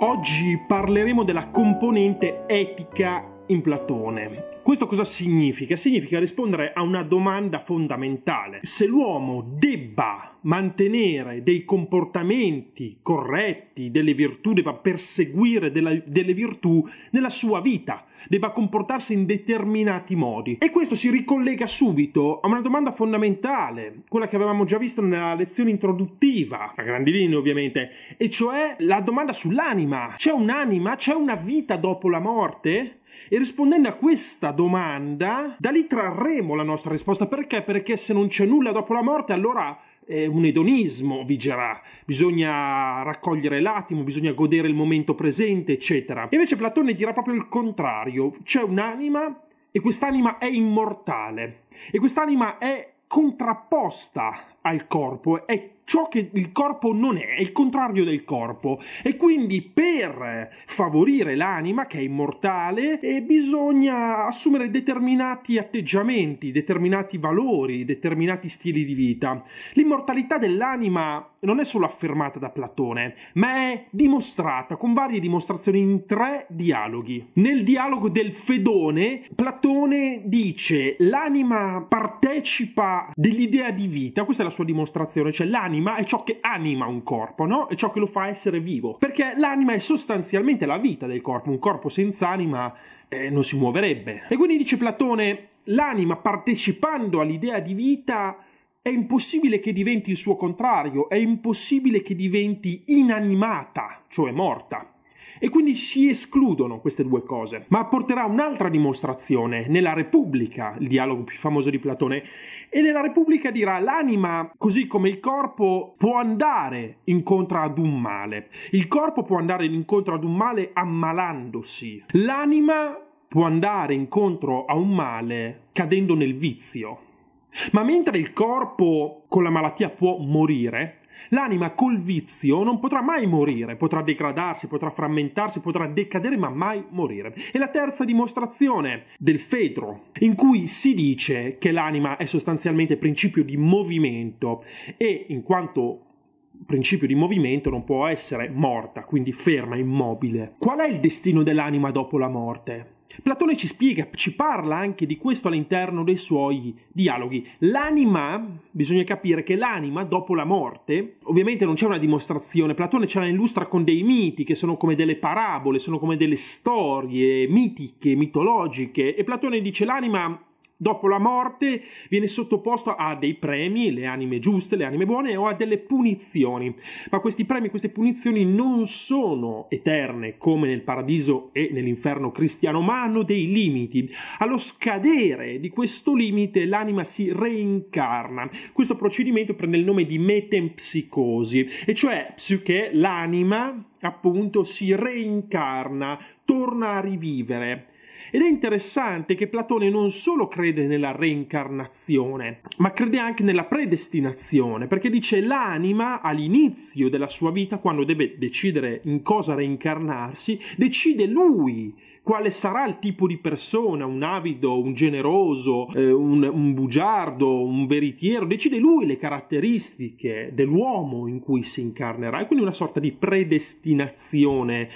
Oggi parleremo della componente etica in Platone. Questo cosa significa? Significa rispondere a una domanda fondamentale. Se l'uomo debba mantenere dei comportamenti corretti, delle virtù, debba perseguire della, delle virtù nella sua vita, debba comportarsi in determinati modi. E questo si ricollega subito a una domanda fondamentale, quella che avevamo già visto nella lezione introduttiva, a grandi linee ovviamente, e cioè la domanda sull'anima. C'è un'anima? C'è una vita dopo la morte? E rispondendo a questa domanda, da lì trarremo la nostra risposta. Perché? Perché se non c'è nulla dopo la morte, allora eh, un edonismo vigerà. Bisogna raccogliere l'attimo, bisogna godere il momento presente, eccetera. E invece Platone dirà proprio il contrario. C'è un'anima e quest'anima è immortale. E quest'anima è contrapposta al corpo, è ciò che il corpo non è, è il contrario del corpo. E quindi per favorire l'anima, che è immortale, eh, bisogna assumere determinati atteggiamenti, determinati valori, determinati stili di vita. L'immortalità dell'anima non è solo affermata da Platone, ma è dimostrata con varie dimostrazioni in tre dialoghi. Nel dialogo del Fedone, Platone dice l'anima partecipa dell'idea di vita, questa è la sua dimostrazione, cioè l'anima è ciò che anima un corpo, no? È ciò che lo fa essere vivo, perché l'anima è sostanzialmente la vita del corpo, un corpo senza anima eh, non si muoverebbe. E quindi dice Platone, l'anima partecipando all'idea di vita è impossibile che diventi il suo contrario, è impossibile che diventi inanimata, cioè morta. E quindi si escludono queste due cose. Ma porterà un'altra dimostrazione nella Repubblica, il dialogo più famoso di Platone, e nella Repubblica dirà l'anima, così come il corpo, può andare incontro ad un male. Il corpo può andare incontro ad un male ammalandosi. L'anima può andare incontro a un male cadendo nel vizio. Ma mentre il corpo con la malattia può morire, l'anima col vizio non potrà mai morire, potrà degradarsi, potrà frammentarsi, potrà decadere, ma mai morire. E la terza dimostrazione del Fedro, in cui si dice che l'anima è sostanzialmente principio di movimento e in quanto principio di movimento non può essere morta, quindi ferma, immobile. Qual è il destino dell'anima dopo la morte? Platone ci spiega, ci parla anche di questo all'interno dei suoi dialoghi. L'anima, bisogna capire che l'anima dopo la morte, ovviamente non c'è una dimostrazione, Platone ce la illustra con dei miti che sono come delle parabole, sono come delle storie mitiche, mitologiche, e Platone dice l'anima dopo la morte viene sottoposto a dei premi, le anime giuste, le anime buone, o a delle punizioni. Ma questi premi, queste punizioni non sono eterne come nel paradiso e nell'inferno cristiano, ma hanno dei limiti. Allo scadere di questo limite l'anima si reincarna. Questo procedimento prende il nome di metempsicosi, e cioè che l'anima appunto si reincarna, torna a rivivere. Ed è interessante che Platone non solo crede nella reincarnazione, ma crede anche nella predestinazione, perché dice l'anima all'inizio della sua vita, quando deve decidere in cosa reincarnarsi, decide lui quale sarà il tipo di persona, un avido, un generoso, eh, un, un, bugiardo, un veritiero, decide lui le caratteristiche dell'uomo in cui si incarnerà, e quindi una sorta di predestinazione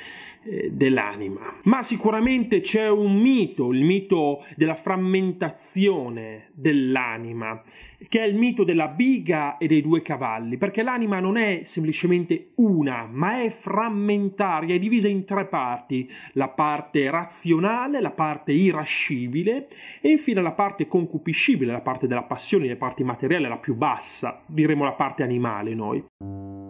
dell'anima. Ma sicuramente c'è un mito, il mito della frammentazione dell'anima, che è il mito della biga e dei due cavalli, perché l'anima non è semplicemente una, ma è frammentaria, è divisa in tre parti, la parte razionale, la parte irascibile e infine la parte concupiscibile, la parte della passione, la parte materiale, la più bassa, diremo la parte animale noi.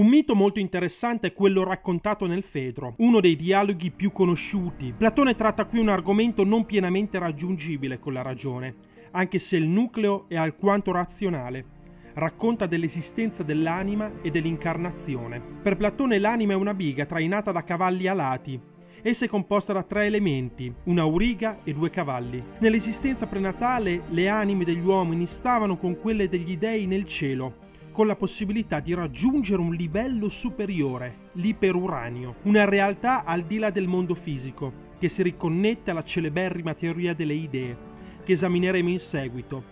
Un mito molto interessante è quello raccontato nel Fedro, uno dei dialoghi più conosciuti. Platone tratta qui un argomento non pienamente raggiungibile con la ragione, anche se il nucleo è alquanto razionale. Racconta dell'esistenza dell'anima e dell'incarnazione. Per Platone l'anima è una biga trainata da cavalli alati, Essa è composta da tre elementi, una auriga e due cavalli. Nell'esistenza prenatale le anime degli uomini stavano con quelle degli dei nel cielo, con la possibilità di raggiungere un livello superiore, l'iperuranio, una realtà al di là del mondo fisico, che si riconnette alla celeberrima teoria delle idee, che esamineremo in seguito,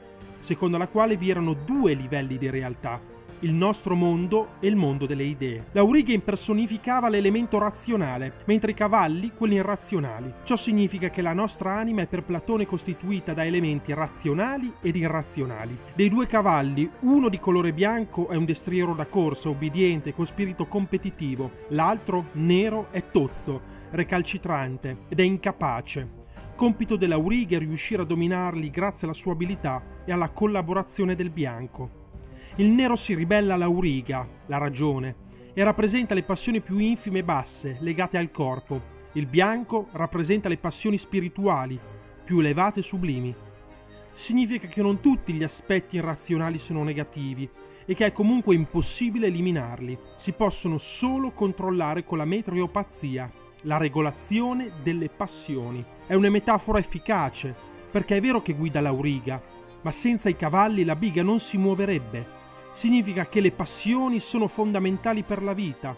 secondo la quale vi erano due livelli di realtà, il nostro mondo e il mondo delle idee. L'Auriga impersonificava l'elemento razionale, mentre i cavalli quelli irrazionali. Ciò significa che la nostra anima è per Platone costituita da elementi razionali ed irrazionali. Dei due cavalli, uno di colore bianco è un destriero da corsa, obbediente, con spirito competitivo, l'altro, nero, è tozzo, recalcitrante ed è incapace. Compito dell'Auriga è riuscire a dominarli grazie alla sua abilità e alla collaborazione del bianco. Il nero si ribella all'auriga, la ragione, e rappresenta le passioni più infime e basse, legate al corpo. Il bianco rappresenta le passioni spirituali, più elevate e sublimi. Significa che non tutti gli aspetti irrazionali sono negativi e che è comunque impossibile eliminarli. Si possono solo controllare con la metriopazia, la regolazione delle passioni. È una metafora efficace, perché è vero che guida l'auriga, ma senza i cavalli la biga non si muoverebbe significa che le passioni sono fondamentali per la vita.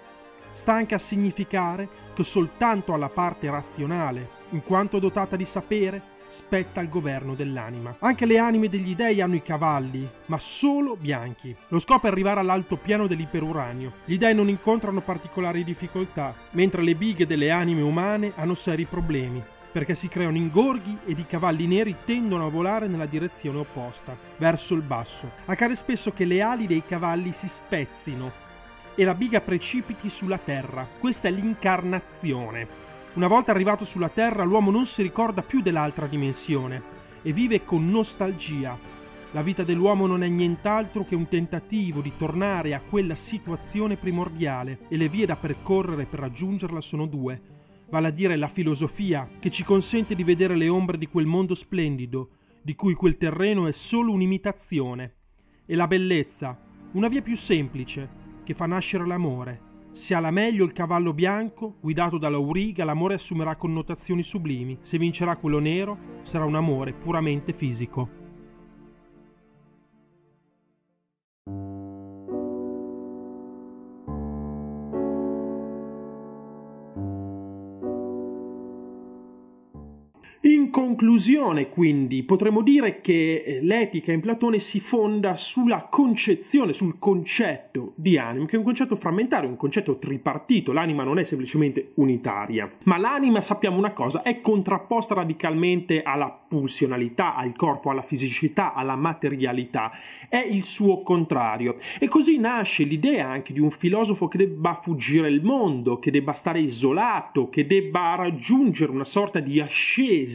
Sta anche a significare che soltanto alla parte razionale, in quanto dotata di sapere, spetta il governo dell'anima. Anche le anime degli dei hanno i cavalli, ma solo bianchi. Lo scopo è arrivare all'altopiano dell'iperuranio. Gli dei non incontrano particolari difficoltà, mentre le bighe delle anime umane hanno seri problemi perché si creano ingorghi ed i cavalli neri tendono a volare nella direzione opposta, verso il basso. Accade spesso che le ali dei cavalli si spezzino e la biga precipiti sulla terra. Questa è l'incarnazione. Una volta arrivato sulla terra, l'uomo non si ricorda più dell'altra dimensione e vive con nostalgia. La vita dell'uomo non è nient'altro che un tentativo di tornare a quella situazione primordiale e le vie da percorrere per raggiungerla sono due vale a dire la filosofia, che ci consente di vedere le ombre di quel mondo splendido, di cui quel terreno è solo un'imitazione, e la bellezza, una via più semplice, che fa nascere l'amore. Se ha la meglio il cavallo bianco, guidato dall'auriga, l'amore assumerà connotazioni sublimi. Se vincerà quello nero, sarà un amore puramente fisico. Conclusione, quindi, potremmo dire che eh, l'etica in Platone si fonda sulla concezione, sul concetto di anima, che è un concetto frammentario, un concetto tripartito. L'anima non è semplicemente unitaria, ma l'anima, sappiamo una cosa, è contrapposta radicalmente alla pulsionalità, al corpo, alla fisicità, alla materialità. È il suo contrario. E così nasce l'idea anche di un filosofo che debba fuggire il mondo, che debba stare isolato, che debba raggiungere una sorta di ascesa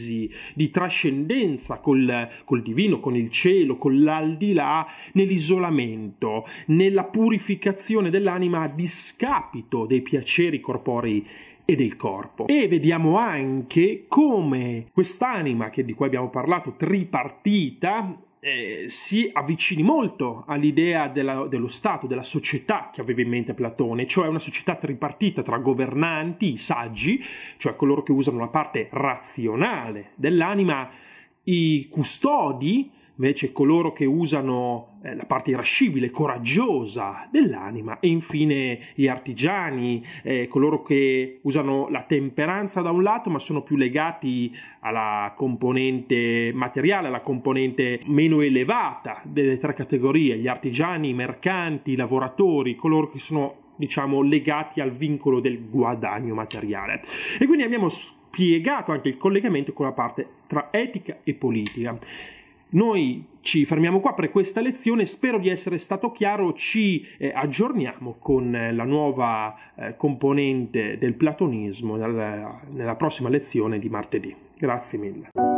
di trascendenza col, col divino, con il cielo, con l'aldilà, nell'isolamento, nella purificazione dell'anima a discapito dei piaceri corporei e del corpo. E vediamo anche come quest'anima che, di cui abbiamo parlato, tripartita, eh, si avvicini molto all'idea della, dello Stato, della società che aveva in mente Platone, cioè una società tripartita tra governanti, i saggi, cioè coloro che usano la parte razionale dell'anima, i custodi, invece coloro che usano eh, la parte irascibile, coraggiosa dell'anima e infine gli artigiani, eh, coloro che usano la temperanza da un lato ma sono più legati alla componente materiale, alla componente meno elevata delle tre categorie, gli artigiani, i mercanti, i lavoratori, coloro che sono diciamo legati al vincolo del guadagno materiale. E quindi abbiamo spiegato anche il collegamento con la parte tra etica e politica. Noi ci fermiamo qua per questa lezione, spero di essere stato chiaro, ci eh, aggiorniamo con eh, la nuova eh, componente del platonismo nella, nella prossima lezione di martedì. Grazie mille.